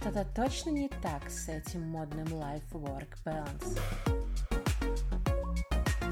что-то точно не так с этим модным life-work balance.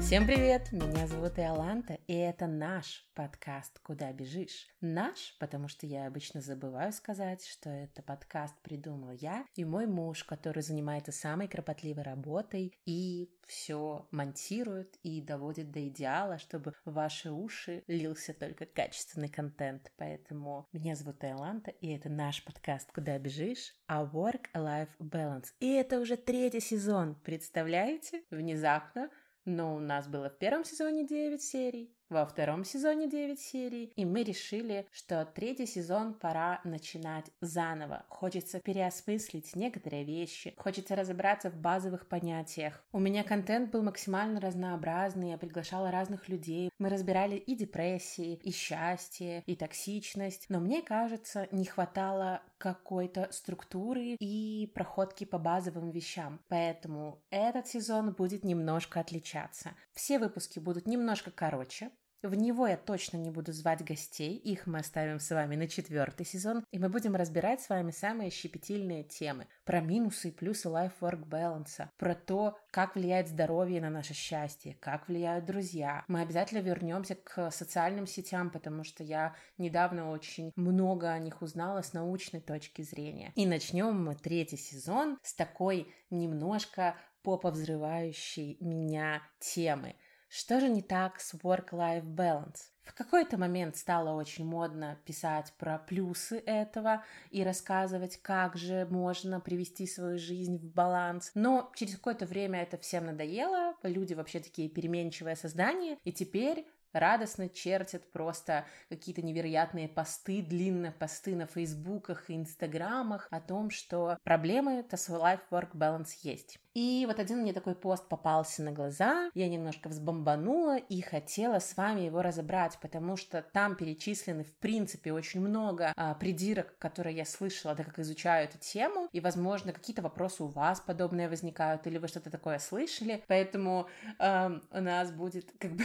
Всем привет! Меня зовут Иоланта, и это наш подкаст «Куда бежишь?». Наш, потому что я обычно забываю сказать, что это подкаст придумал я и мой муж, который занимается самой кропотливой работой и все монтирует и доводит до идеала, чтобы в ваши уши лился только качественный контент. Поэтому меня зовут Иоланта, и это наш подкаст «Куда бежишь?», а Work-Life Balance. И это уже третий сезон, представляете? Внезапно но у нас было в первом сезоне 9 серий, во втором сезоне 9 серий, и мы решили, что третий сезон пора начинать заново. Хочется переосмыслить некоторые вещи, хочется разобраться в базовых понятиях. У меня контент был максимально разнообразный, я приглашала разных людей, мы разбирали и депрессии, и счастье, и токсичность, но мне кажется, не хватало какой-то структуры и проходки по базовым вещам. Поэтому этот сезон будет немножко отличаться. Все выпуски будут немножко короче, в него я точно не буду звать гостей, их мы оставим с вами на четвертый сезон, и мы будем разбирать с вами самые щепетильные темы про минусы и плюсы life-work balance, про то, как влияет здоровье на наше счастье, как влияют друзья. Мы обязательно вернемся к социальным сетям, потому что я недавно очень много о них узнала с научной точки зрения. И начнем мы третий сезон с такой немножко поповзрывающей меня темы – что же не так с work-life balance? В какой-то момент стало очень модно писать про плюсы этого и рассказывать, как же можно привести свою жизнь в баланс. Но через какое-то время это всем надоело, люди вообще такие переменчивые создания, и теперь радостно чертят просто какие-то невероятные посты, длинные посты на фейсбуках и инстаграмах о том, что проблемы то с life-work balance есть. И вот один мне такой пост попался на глаза, я немножко взбомбанула и хотела с вами его разобрать, потому что там перечислены, в принципе, очень много а, придирок, которые я слышала, так как изучаю эту тему, и, возможно, какие-то вопросы у вас подобные возникают, или вы что-то такое слышали, поэтому э, у нас будет как бы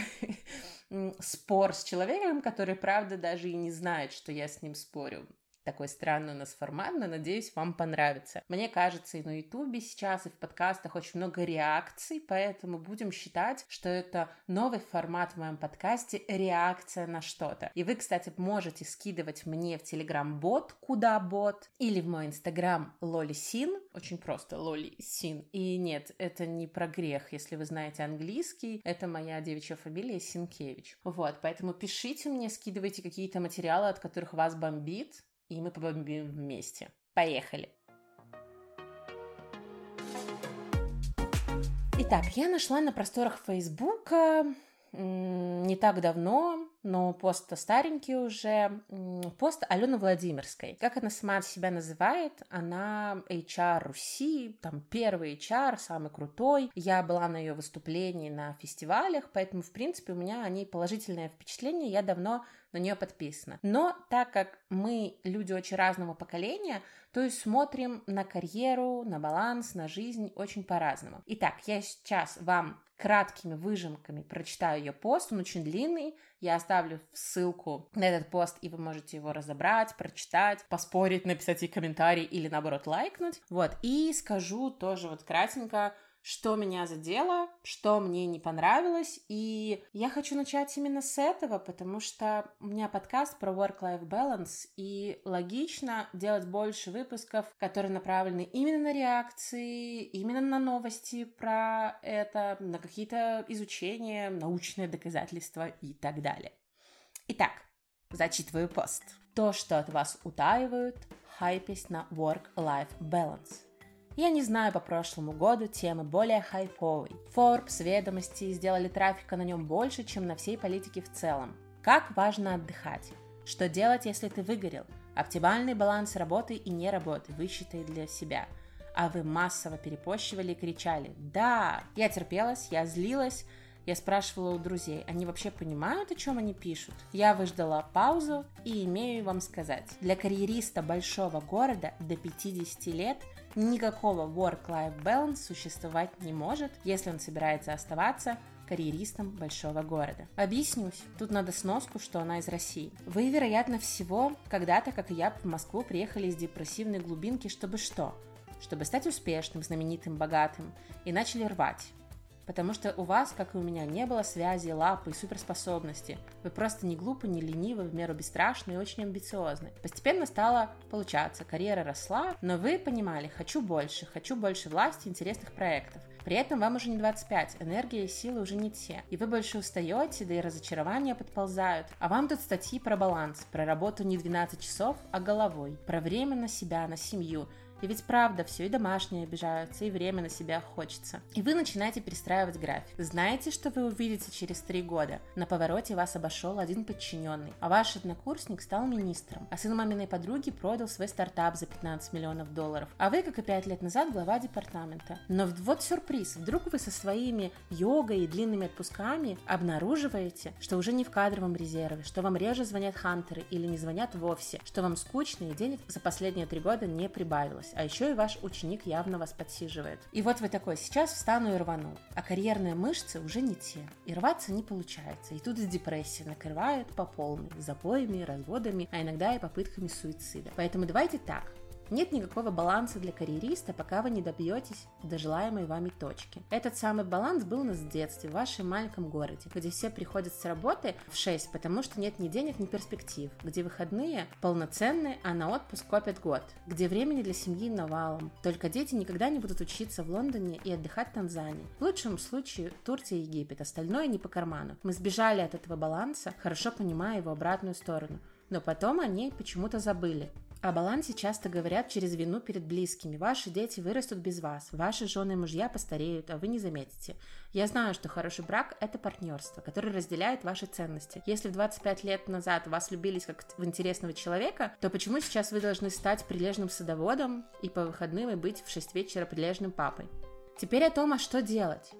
спор с человеком, который, правда, даже и не знает, что я с ним спорю такой странный у нас формат, но надеюсь, вам понравится. Мне кажется, и на Ютубе сейчас, и в подкастах очень много реакций, поэтому будем считать, что это новый формат в моем подкасте реакция на что-то. И вы, кстати, можете скидывать мне в Телеграм-бот, куда бот, или в мой Инстаграм Лоли Син, очень просто Лоли Син. И нет, это не про грех, если вы знаете английский, это моя девичья фамилия Синкевич. Вот, поэтому пишите мне, скидывайте какие-то материалы, от которых вас бомбит, и мы побомбим вместе. Поехали! Итак, я нашла на просторах Фейсбука не так давно но пост старенький уже, пост Алены Владимирской. Как она сама себя называет, она HR Руси, там первый HR, самый крутой. Я была на ее выступлении на фестивалях, поэтому, в принципе, у меня о ней положительное впечатление, я давно на нее подписана. Но так как мы люди очень разного поколения, то есть смотрим на карьеру, на баланс, на жизнь очень по-разному. Итак, я сейчас вам краткими выжимками прочитаю ее пост, он очень длинный, я оставлю ссылку на этот пост, и вы можете его разобрать, прочитать, поспорить, написать ей комментарий или, наоборот, лайкнуть. Вот, и скажу тоже вот кратенько, что меня задело, что мне не понравилось. И я хочу начать именно с этого, потому что у меня подкаст про work-life balance, и логично делать больше выпусков, которые направлены именно на реакции, именно на новости про это, на какие-то изучения, научные доказательства и так далее. Итак, зачитываю пост. То, что от вас утаивают, хайпись на work-life balance. Я не знаю по прошлому году темы более хайповой. Forbes, ведомости сделали трафика на нем больше, чем на всей политике в целом. Как важно отдыхать? Что делать, если ты выгорел? Оптимальный баланс работы и не работы высчитай для себя. А вы массово перепощивали и кричали «Да!». Я терпелась, я злилась, я спрашивала у друзей, они вообще понимают, о чем они пишут? Я выждала паузу и имею вам сказать. Для карьериста большого города до 50 лет – никакого work-life balance существовать не может, если он собирается оставаться карьеристом большого города. Объяснюсь. Тут надо сноску, что она из России. Вы, вероятно всего, когда-то, как и я, в Москву приехали из депрессивной глубинки, чтобы что? Чтобы стать успешным, знаменитым, богатым. И начали рвать. Потому что у вас, как и у меня, не было связи, лапы и суперспособности. Вы просто не глупы, не ленивы, в меру бесстрашны и очень амбициозны. Постепенно стало получаться, карьера росла, но вы понимали, хочу больше, хочу больше власти, интересных проектов. При этом вам уже не 25, энергия и силы уже не те. И вы больше устаете, да и разочарования подползают. А вам тут статьи про баланс, про работу не 12 часов, а головой, про время на себя, на семью, и ведь правда, все и домашние обижаются, и время на себя хочется. И вы начинаете перестраивать график. Знаете, что вы увидите через три года? На повороте вас обошел один подчиненный, а ваш однокурсник стал министром, а сын маминой подруги продал свой стартап за 15 миллионов долларов, а вы, как и пять лет назад, глава департамента. Но вот сюрприз, вдруг вы со своими йогой и длинными отпусками обнаруживаете, что уже не в кадровом резерве, что вам реже звонят хантеры или не звонят вовсе, что вам скучно и денег за последние три года не прибавилось получилось, а еще и ваш ученик явно вас подсиживает. И вот вы такой, сейчас встану и рвану, а карьерные мышцы уже не те, и рваться не получается, и тут депрессия накрывает по полной, запоями, разводами, а иногда и попытками суицида. Поэтому давайте так, нет никакого баланса для карьериста, пока вы не добьетесь до желаемой вами точки. Этот самый баланс был у нас в детстве, в вашем маленьком городе, где все приходят с работы в 6, потому что нет ни денег, ни перспектив, где выходные полноценные, а на отпуск копят год, где времени для семьи навалом. Только дети никогда не будут учиться в Лондоне и отдыхать в Танзании. В лучшем случае Турция и Египет, остальное не по карману. Мы сбежали от этого баланса, хорошо понимая его обратную сторону. Но потом о ней почему-то забыли. О балансе часто говорят через вину перед близкими. Ваши дети вырастут без вас, ваши жены и мужья постареют, а вы не заметите. Я знаю, что хороший брак – это партнерство, которое разделяет ваши ценности. Если в 25 лет назад вас любились как в интересного человека, то почему сейчас вы должны стать прилежным садоводом и по выходным и быть в 6 вечера прилежным папой? Теперь о том, а что делать.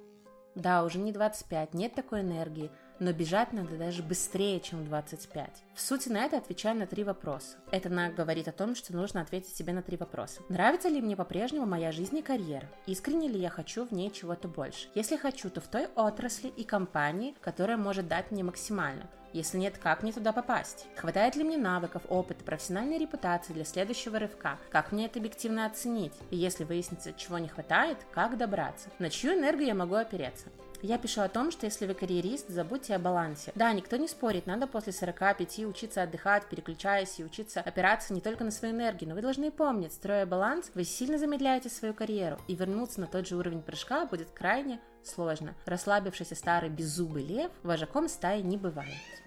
Да, уже не 25, нет такой энергии – но бежать надо даже быстрее, чем 25. В сути на это отвечаю на три вопроса. Это на говорит о том, что нужно ответить себе на три вопроса. Нравится ли мне по-прежнему моя жизнь и карьера? Искренне ли я хочу в ней чего-то больше? Если хочу, то в той отрасли и компании, которая может дать мне максимально. Если нет, как мне туда попасть? Хватает ли мне навыков, опыта, профессиональной репутации для следующего рывка? Как мне это объективно оценить? И если выяснится, чего не хватает, как добраться? На чью энергию я могу опереться? Я пишу о том, что если вы карьерист, забудьте о балансе. Да, никто не спорит, надо после 45 учиться отдыхать, переключаясь и учиться опираться не только на свою энергию, но вы должны помнить, строя баланс, вы сильно замедляете свою карьеру, и вернуться на тот же уровень прыжка будет крайне сложно. Расслабившийся старый беззубый лев вожаком стаи не бывает.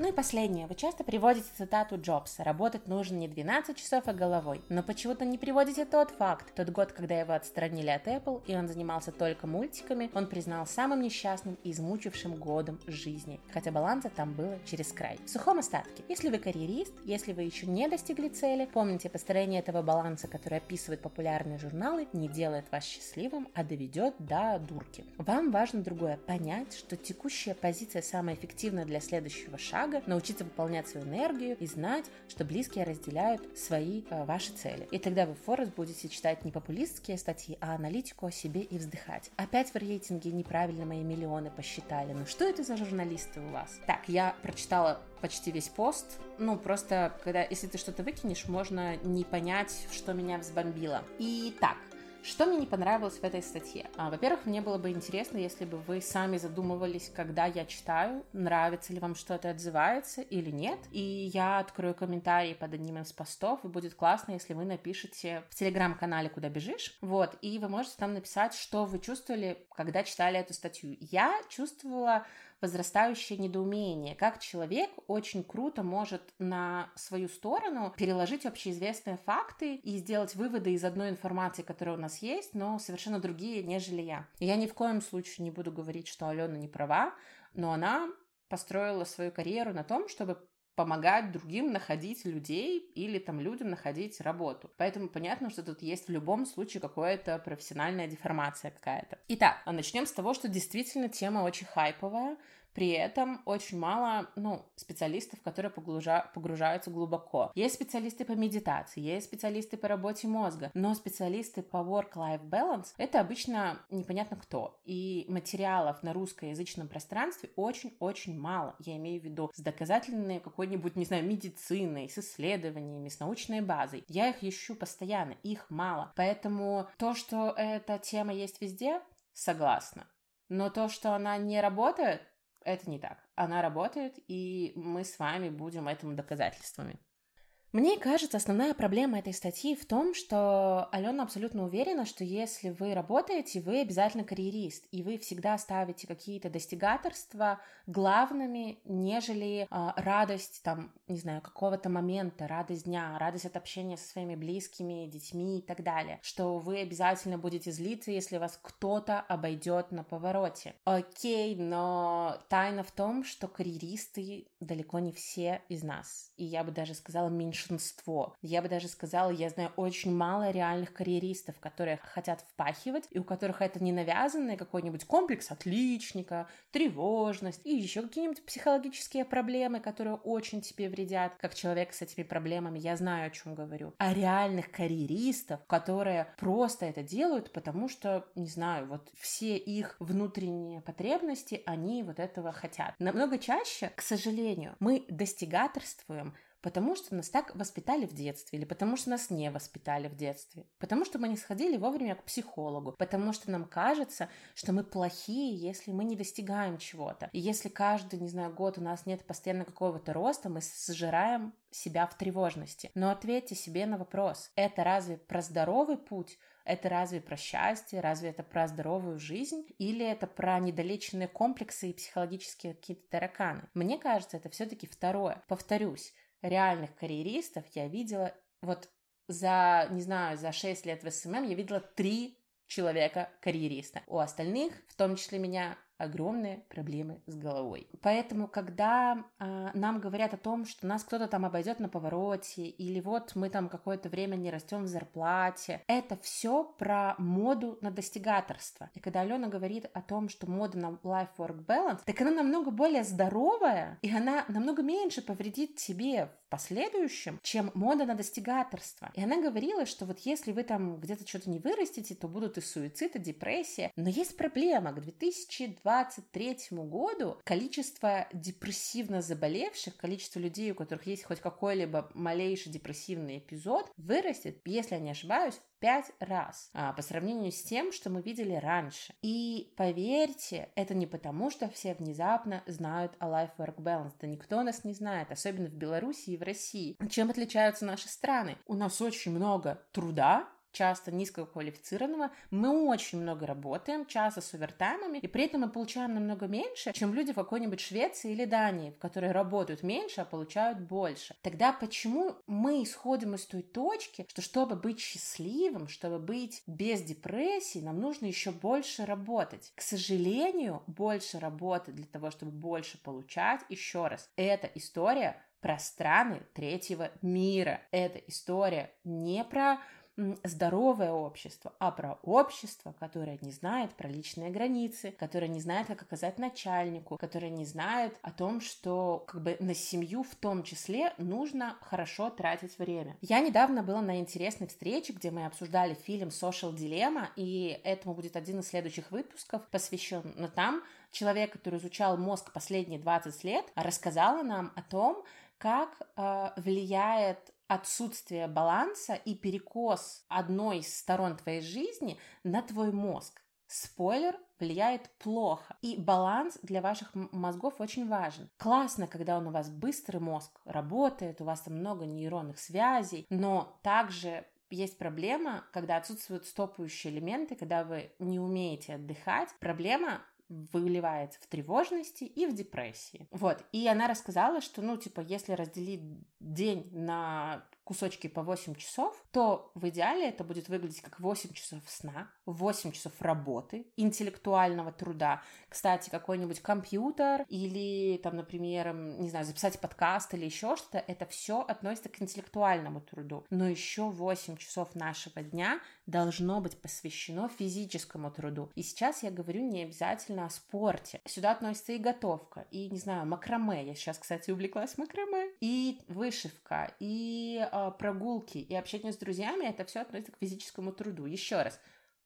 Ну и последнее. Вы часто приводите цитату Джобса «Работать нужно не 12 часов, а головой». Но почему-то не приводите тот факт. Тот год, когда его отстранили от Apple, и он занимался только мультиками, он признал самым несчастным и измучившим годом жизни. Хотя баланса там было через край. В сухом остатке. Если вы карьерист, если вы еще не достигли цели, помните, построение этого баланса, который описывают популярные журналы, не делает вас счастливым, а доведет до дурки. Вам важно другое. Понять, что текущая позиция самая эффективная для следующего шага, шага, научиться выполнять свою энергию и знать, что близкие разделяют свои э, ваши цели. И тогда вы в Форест будете читать не популистские статьи, а аналитику о себе и вздыхать. Опять в рейтинге неправильно мои миллионы посчитали. Ну что это за журналисты у вас? Так, я прочитала почти весь пост. Ну, просто, когда, если ты что-то выкинешь, можно не понять, что меня взбомбило. И так, что мне не понравилось в этой статье? А, во-первых, мне было бы интересно, если бы вы сами задумывались, когда я читаю, нравится ли вам что-то отзывается или нет. И я открою комментарии под одним из постов, и будет классно, если вы напишете в телеграм-канале «Куда бежишь». Вот, и вы можете там написать, что вы чувствовали, когда читали эту статью. Я чувствовала возрастающее недоумение, как человек очень круто может на свою сторону переложить общеизвестные факты и сделать выводы из одной информации, которая у нас есть, но совершенно другие, нежели я. я ни в коем случае не буду говорить, что Алена не права, но она построила свою карьеру на том, чтобы помогать другим находить людей или там людям находить работу. Поэтому понятно, что тут есть в любом случае какая-то профессиональная деформация какая-то. Итак, начнем с того, что действительно тема очень хайповая, При этом очень мало, ну, специалистов, которые погружа... погружаются глубоко. Есть специалисты по медитации, есть специалисты по работе мозга, но специалисты по work-life balance — это обычно непонятно кто. И материалов на русскоязычном пространстве очень-очень мало. Я имею в виду с доказательной какой-нибудь, не знаю, медициной, с исследованиями, с научной базой. Я их ищу постоянно, их мало. Поэтому то, что эта тема есть везде, согласна. Но то, что она не работает, это не так. Она работает, и мы с вами будем этому доказательствами. Мне кажется, основная проблема этой статьи в том, что Алена абсолютно уверена, что если вы работаете, вы обязательно карьерист, и вы всегда ставите какие-то достигаторства главными, нежели э, радость, там, не знаю, какого-то момента, радость дня, радость от общения со своими близкими, детьми и так далее. Что вы обязательно будете злиться, если вас кто-то обойдет на повороте. Окей, но тайна в том, что карьеристы далеко не все из нас. И я бы даже сказала, меньше меньшинство. Я бы даже сказала, я знаю очень мало реальных карьеристов, которые хотят впахивать, и у которых это не навязанный какой-нибудь комплекс отличника, тревожность и еще какие-нибудь психологические проблемы, которые очень тебе вредят, как человек с этими проблемами, я знаю, о чем говорю. А реальных карьеристов, которые просто это делают, потому что, не знаю, вот все их внутренние потребности, они вот этого хотят. Намного чаще, к сожалению, мы достигаторствуем Потому что нас так воспитали в детстве, или потому что нас не воспитали в детстве, потому что мы не сходили вовремя к психологу, потому что нам кажется, что мы плохие, если мы не достигаем чего-то. И если каждый, не знаю, год у нас нет постоянно какого-то роста, мы сжираем себя в тревожности. Но ответьте себе на вопрос, это разве про здоровый путь, это разве про счастье, разве это про здоровую жизнь, или это про недолеченные комплексы и психологические какие-то тараканы? Мне кажется, это все-таки второе. Повторюсь, реальных карьеристов я видела вот за, не знаю, за 6 лет в SMM я видела три человека-карьериста. У остальных, в том числе меня, огромные проблемы с головой. Поэтому, когда э, нам говорят о том, что нас кто-то там обойдет на повороте, или вот мы там какое-то время не растем в зарплате, это все про моду на достигаторство. И когда Алена говорит о том, что мода на life-work balance, так она намного более здоровая, и она намного меньше повредит тебе в последующем, чем мода на достигаторство. И она говорила, что вот если вы там где-то что-то не вырастете, то будут и суицид, и депрессия. Но есть проблема. К 2020 2023 году количество депрессивно заболевших, количество людей, у которых есть хоть какой-либо малейший депрессивный эпизод, вырастет, если я не ошибаюсь, пять раз а, по сравнению с тем, что мы видели раньше. И поверьте, это не потому, что все внезапно знают о life-work balance. Да никто нас не знает, особенно в Беларуси в России. Чем отличаются наши страны? У нас очень много труда, часто низкоквалифицированного, мы очень много работаем, часто с овертаймами, и при этом мы получаем намного меньше, чем люди в какой-нибудь Швеции или Дании, в которые работают меньше, а получают больше. Тогда почему мы исходим из той точки, что чтобы быть счастливым, чтобы быть без депрессии, нам нужно еще больше работать? К сожалению, больше работы для того, чтобы больше получать, еще раз, это история про страны третьего мира. Это история не про здоровое общество, а про общество, которое не знает про личные границы, которое не знает, как оказать начальнику, которое не знает о том, что как бы на семью в том числе нужно хорошо тратить время. Я недавно была на интересной встрече, где мы обсуждали фильм Social Dilemma, и этому будет один из следующих выпусков посвящен. Но там человек, который изучал мозг последние 20 лет, рассказала нам о том, как э, влияет отсутствие баланса и перекос одной из сторон твоей жизни на твой мозг. Спойлер, влияет плохо. И баланс для ваших мозгов очень важен. Классно, когда он у вас быстрый мозг работает, у вас там много нейронных связей, но также есть проблема, когда отсутствуют стопающие элементы, когда вы не умеете отдыхать. Проблема выливается в тревожности и в депрессии. Вот. И она рассказала, что, ну, типа, если разделить день на кусочки по 8 часов, то в идеале это будет выглядеть как 8 часов сна, 8 часов работы, интеллектуального труда. Кстати, какой-нибудь компьютер или, там, например, не знаю, записать подкаст или еще что-то, это все относится к интеллектуальному труду. Но еще 8 часов нашего дня должно быть посвящено физическому труду. И сейчас я говорю не обязательно о спорте. Сюда относится и готовка, и, не знаю, макраме. Я сейчас, кстати, увлеклась макраме. И вышивка, и э, прогулки, и общение с друзьями. Это все относится к физическому труду. Еще раз.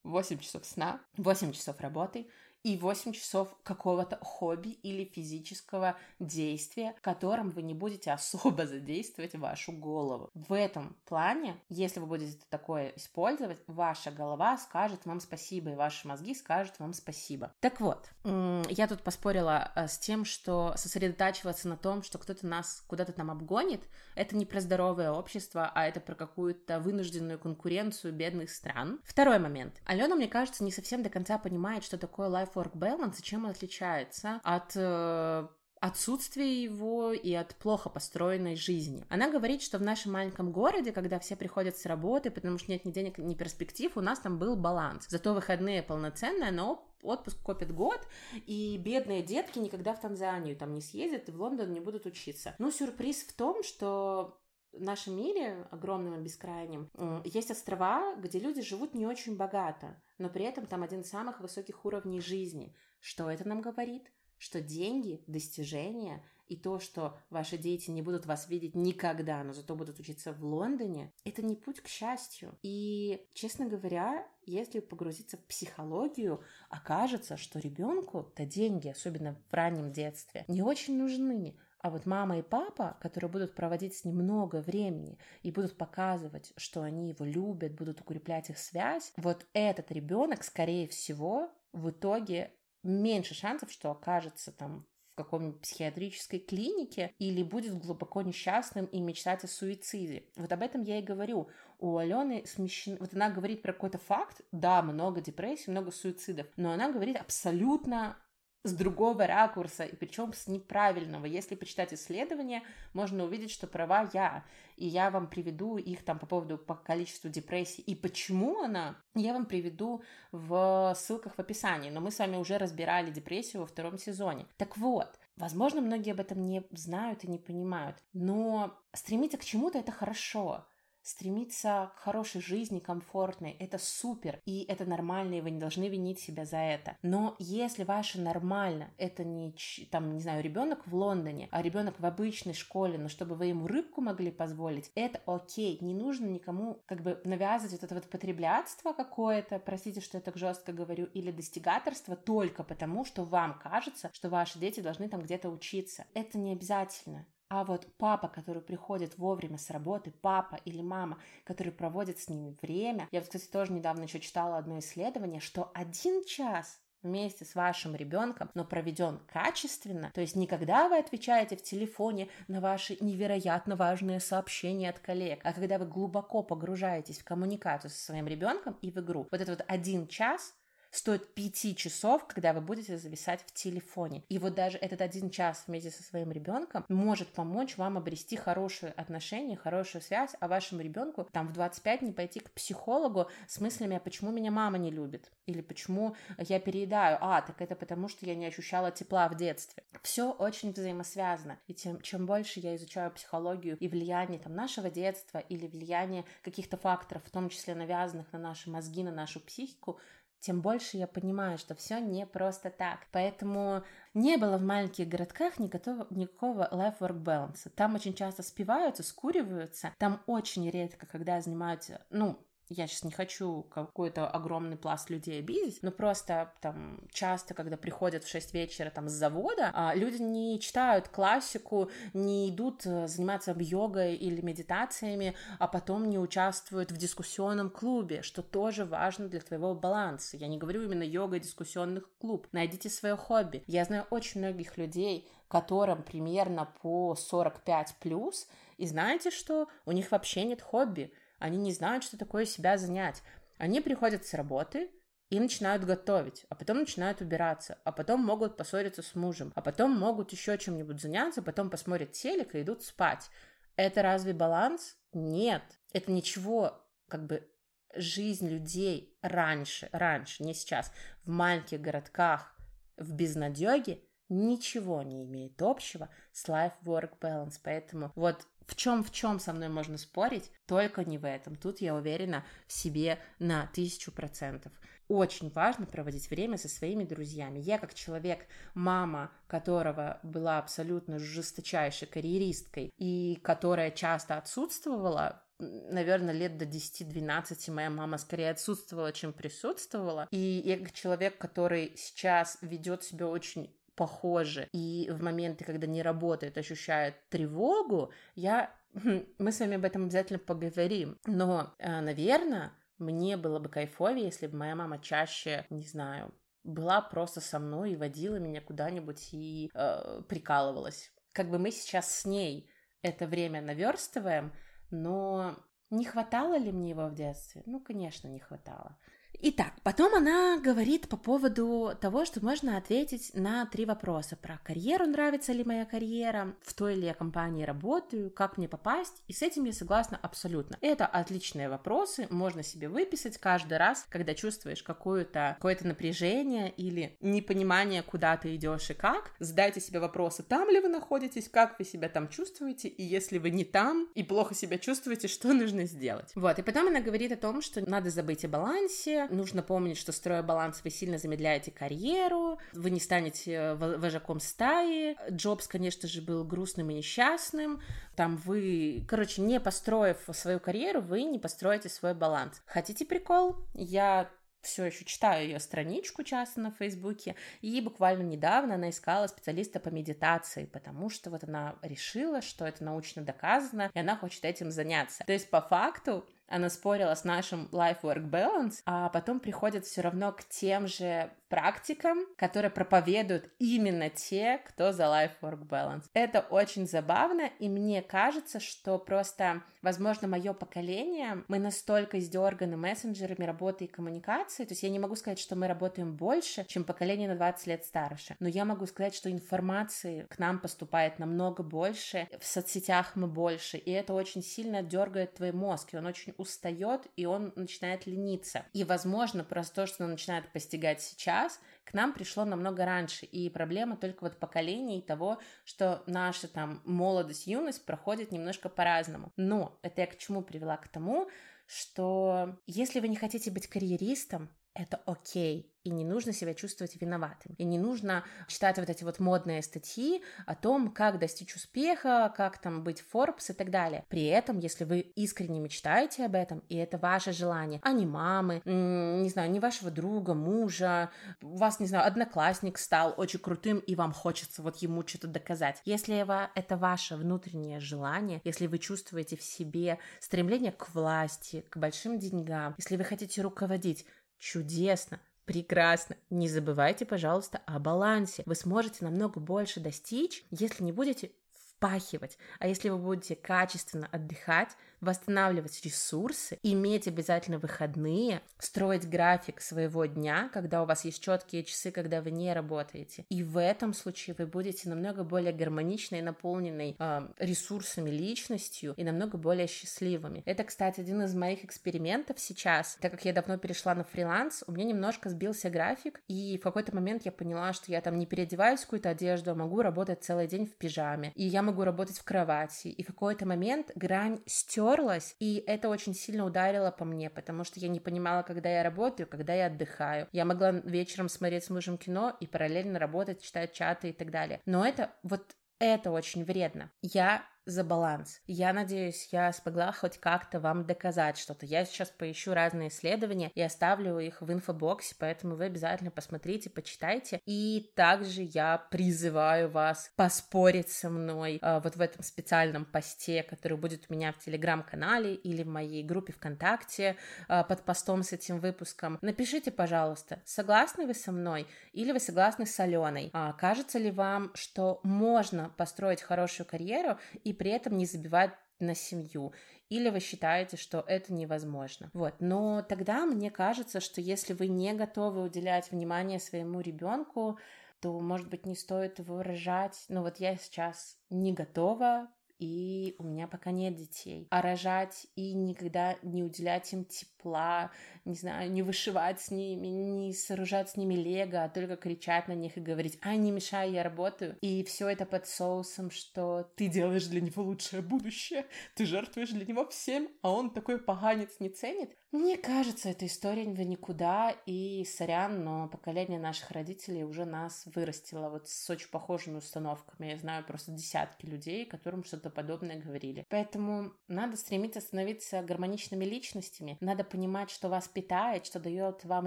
8 часов сна, 8 часов работы, и 8 часов какого-то хобби или физического действия, которым вы не будете особо задействовать вашу голову. В этом плане, если вы будете такое использовать, ваша голова скажет вам спасибо, и ваши мозги скажут вам спасибо. Так вот, я тут поспорила э, с тем, что сосредотачиваться на том, что кто-то нас куда-то там обгонит, это не про здоровое общество, а это про какую-то вынужденную конкуренцию бедных стран. Второй момент. Алена, мне кажется, не совсем до конца понимает, что такое life life-work balance чем он отличается от э, отсутствия его и от плохо построенной жизни. Она говорит, что в нашем маленьком городе, когда все приходят с работы, потому что нет ни денег, ни перспектив, у нас там был баланс. Зато выходные полноценные, но отпуск копит год, и бедные детки никогда в Танзанию там не съездят и в Лондон не будут учиться. Но сюрприз в том, что в нашем мире, огромном и бескрайнем, есть острова, где люди живут не очень богато, но при этом там один из самых высоких уровней жизни. Что это нам говорит? Что деньги, достижения и то, что ваши дети не будут вас видеть никогда, но зато будут учиться в Лондоне, это не путь к счастью. И, честно говоря, если погрузиться в психологию, окажется, что ребенку-то деньги, особенно в раннем детстве, не очень нужны. А вот мама и папа, которые будут проводить с ним много времени и будут показывать, что они его любят, будут укреплять их связь, вот этот ребенок, скорее всего, в итоге меньше шансов, что окажется там в каком-нибудь психиатрической клинике или будет глубоко несчастным и мечтать о суициде. Вот об этом я и говорю. У Алены смещен... Вот она говорит про какой-то факт, да, много депрессий, много суицидов, но она говорит абсолютно с другого ракурса, и причем с неправильного. Если почитать исследования, можно увидеть, что права я, и я вам приведу их там по поводу по количеству депрессий и почему она, я вам приведу в ссылках в описании, но мы с вами уже разбирали депрессию во втором сезоне. Так вот, Возможно, многие об этом не знают и не понимают, но стремиться к чему-то это хорошо стремиться к хорошей жизни, комфортной, это супер, и это нормально, и вы не должны винить себя за это. Но если ваше нормально, это не, там, не знаю, ребенок в Лондоне, а ребенок в обычной школе, но чтобы вы ему рыбку могли позволить, это окей, не нужно никому как бы навязывать вот это вот потреблятство какое-то, простите, что я так жестко говорю, или достигаторство только потому, что вам кажется, что ваши дети должны там где-то учиться. Это не обязательно. А вот папа, который приходит вовремя с работы, папа или мама, который проводит с ними время. Я, кстати, тоже недавно еще читала одно исследование, что один час вместе с вашим ребенком, но проведен качественно, то есть не когда вы отвечаете в телефоне на ваши невероятно важные сообщения от коллег, а когда вы глубоко погружаетесь в коммуникацию со своим ребенком и в игру. Вот этот вот один час стоит 5 часов, когда вы будете зависать в телефоне. И вот даже этот один час вместе со своим ребенком может помочь вам обрести хорошие отношения, хорошую связь, а вашему ребенку там в 25 не пойти к психологу с мыслями, а почему меня мама не любит? Или почему я переедаю? А, так это потому, что я не ощущала тепла в детстве. Все очень взаимосвязано. И тем, чем больше я изучаю психологию и влияние там, нашего детства или влияние каких-то факторов, в том числе навязанных на наши мозги, на нашу психику, тем больше я понимаю, что все не просто так. Поэтому не было в маленьких городках никакого, никакого life-work balance. Там очень часто спиваются, скуриваются. Там очень редко, когда занимаются, ну, я сейчас не хочу какой-то огромный пласт людей обидеть, но просто там часто, когда приходят в 6 вечера там с завода, а, люди не читают классику, не идут э, заниматься йогой или медитациями, а потом не участвуют в дискуссионном клубе, что тоже важно для твоего баланса. Я не говорю именно йога дискуссионных клуб. Найдите свое хобби. Я знаю очень многих людей, которым примерно по 45 плюс, и знаете что? У них вообще нет хобби они не знают, что такое себя занять. Они приходят с работы и начинают готовить, а потом начинают убираться, а потом могут поссориться с мужем, а потом могут еще чем-нибудь заняться, потом посмотрят телек и идут спать. Это разве баланс? Нет. Это ничего, как бы, жизнь людей раньше, раньше, не сейчас, в маленьких городках, в безнадеге, ничего не имеет общего с life-work balance. Поэтому вот в чем в чем со мной можно спорить, только не в этом. Тут я уверена в себе на тысячу процентов. Очень важно проводить время со своими друзьями. Я как человек, мама, которого была абсолютно жесточайшей карьеристкой и которая часто отсутствовала, наверное, лет до 10-12 моя мама скорее отсутствовала, чем присутствовала. И я как человек, который сейчас ведет себя очень похоже, и в моменты, когда не работает, ощущает тревогу, я... Хм, мы с вами об этом обязательно поговорим. Но, э, наверное, мне было бы кайфовее, если бы моя мама чаще, не знаю, была просто со мной и водила меня куда-нибудь и э, прикалывалась. Как бы мы сейчас с ней это время наверстываем, но не хватало ли мне его в детстве? Ну, конечно, не хватало. Итак, потом она говорит по поводу того, что можно ответить на три вопроса. Про карьеру, нравится ли моя карьера, в той ли я компании работаю, как мне попасть. И с этим я согласна абсолютно. Это отличные вопросы, можно себе выписать каждый раз, когда чувствуешь какое-то какое напряжение или непонимание, куда ты идешь и как. Задайте себе вопросы, там ли вы находитесь, как вы себя там чувствуете, и если вы не там и плохо себя чувствуете, что нужно сделать. Вот, и потом она говорит о том, что надо забыть о балансе, нужно помнить, что строя баланс, вы сильно замедляете карьеру, вы не станете вожаком стаи. Джобс, конечно же, был грустным и несчастным. Там вы, короче, не построив свою карьеру, вы не построите свой баланс. Хотите прикол? Я все еще читаю ее страничку часто на Фейсбуке, и буквально недавно она искала специалиста по медитации, потому что вот она решила, что это научно доказано, и она хочет этим заняться. То есть по факту она спорила с нашим life-work balance, а потом приходит все равно к тем же практикам, которые проповедуют именно те, кто за life-work balance. Это очень забавно, и мне кажется, что просто, возможно, мое поколение, мы настолько издерганы мессенджерами работы и коммуникации, то есть я не могу сказать, что мы работаем больше, чем поколение на 20 лет старше, но я могу сказать, что информации к нам поступает намного больше, в соцсетях мы больше, и это очень сильно дергает твой мозг, и он очень устает, и он начинает лениться. И, возможно, просто то, что он начинает постигать сейчас, к нам пришло намного раньше, и проблема только вот поколений того, что наша там молодость, юность проходит немножко по-разному. Но это я к чему привела? К тому, что если вы не хотите быть карьеристом, это окей и не нужно себя чувствовать виноватым. И не нужно читать вот эти вот модные статьи о том, как достичь успеха, как там быть Forbes и так далее. При этом, если вы искренне мечтаете об этом, и это ваше желание, а не мамы, не знаю, не вашего друга, мужа, у вас, не знаю, одноклассник стал очень крутым, и вам хочется вот ему что-то доказать. Если это ваше внутреннее желание, если вы чувствуете в себе стремление к власти, к большим деньгам, если вы хотите руководить, чудесно, Прекрасно. Не забывайте, пожалуйста, о балансе. Вы сможете намного больше достичь, если не будете впахивать. А если вы будете качественно отдыхать, восстанавливать ресурсы, иметь обязательно выходные, строить график своего дня, когда у вас есть четкие часы, когда вы не работаете. И в этом случае вы будете намного более гармоничной, наполненной э, ресурсами личностью и намного более счастливыми. Это, кстати, один из моих экспериментов сейчас. Так как я давно перешла на фриланс, у меня немножко сбился график, и в какой-то момент я поняла, что я там не переодеваюсь в какую-то одежду, а могу работать целый день в пижаме, и я могу работать в кровати. И в какой-то момент грань стер уперлась, и это очень сильно ударило по мне, потому что я не понимала, когда я работаю, когда я отдыхаю. Я могла вечером смотреть с мужем кино и параллельно работать, читать чаты и так далее. Но это вот это очень вредно. Я за баланс. Я надеюсь, я смогла хоть как-то вам доказать что-то. Я сейчас поищу разные исследования и оставлю их в инфобоксе, поэтому вы обязательно посмотрите, почитайте. И также я призываю вас поспорить со мной э, вот в этом специальном посте, который будет у меня в телеграм-канале или в моей группе ВКонтакте э, под постом с этим выпуском. Напишите, пожалуйста, согласны вы со мной или вы согласны с Аленой? А, кажется ли вам, что можно построить хорошую карьеру и и при этом не забивать на семью, или вы считаете, что это невозможно. Вот, но тогда мне кажется, что если вы не готовы уделять внимание своему ребенку, то, может быть, не стоит его рожать. Но вот я сейчас не готова и у меня пока нет детей. А рожать и никогда не уделять им тепла, не знаю, не вышивать с ними, не сооружать с ними лего, а только кричать на них и говорить, ай, не мешай, я работаю. И все это под соусом, что ты делаешь для него лучшее будущее, ты жертвуешь для него всем, а он такой поганец не ценит. Мне кажется, эта история в никуда, и сорян, но поколение наших родителей уже нас вырастило вот с очень похожими установками. Я знаю просто десятки людей, которым что-то подобное говорили. Поэтому надо стремиться становиться гармоничными личностями, надо понимать, что вас питает, что дает вам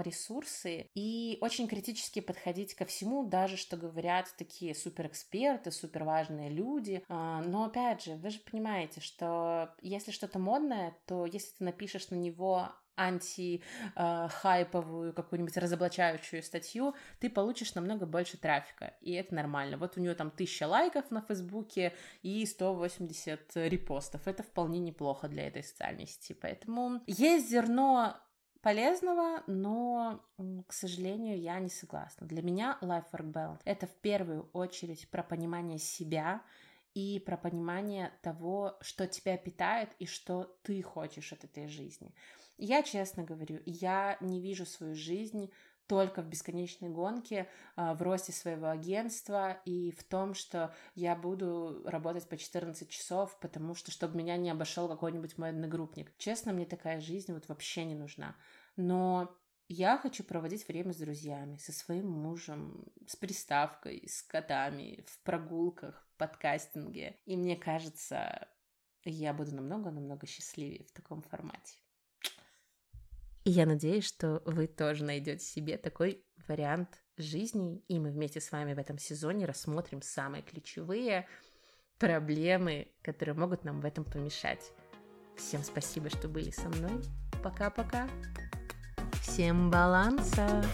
ресурсы, и очень критически подходить ко всему, даже что говорят такие суперэксперты, суперважные люди. А, но опять же, вы же понимаете, что если что-то модное, то если ты напишешь на него анти-хайповую какую-нибудь разоблачающую статью, ты получишь намного больше трафика, и это нормально. Вот у нее там 1000 лайков на Фейсбуке и 180 репостов. Это вполне неплохо для этой социальной сети. Поэтому есть зерно полезного, но, к сожалению, я не согласна. Для меня Life Work Balance — это в первую очередь про понимание себя, и про понимание того, что тебя питает и что ты хочешь от этой жизни. Я честно говорю, я не вижу свою жизнь только в бесконечной гонке, а, в росте своего агентства и в том, что я буду работать по 14 часов, потому что, чтобы меня не обошел какой-нибудь мой одногруппник. Честно, мне такая жизнь вот вообще не нужна. Но я хочу проводить время с друзьями, со своим мужем, с приставкой, с котами, в прогулках, в подкастинге. И мне кажется, я буду намного-намного счастливее в таком формате. И я надеюсь, что вы тоже найдете себе такой вариант жизни, и мы вместе с вами в этом сезоне рассмотрим самые ключевые проблемы, которые могут нам в этом помешать. Всем спасибо, что были со мной. Пока-пока. Всем баланса!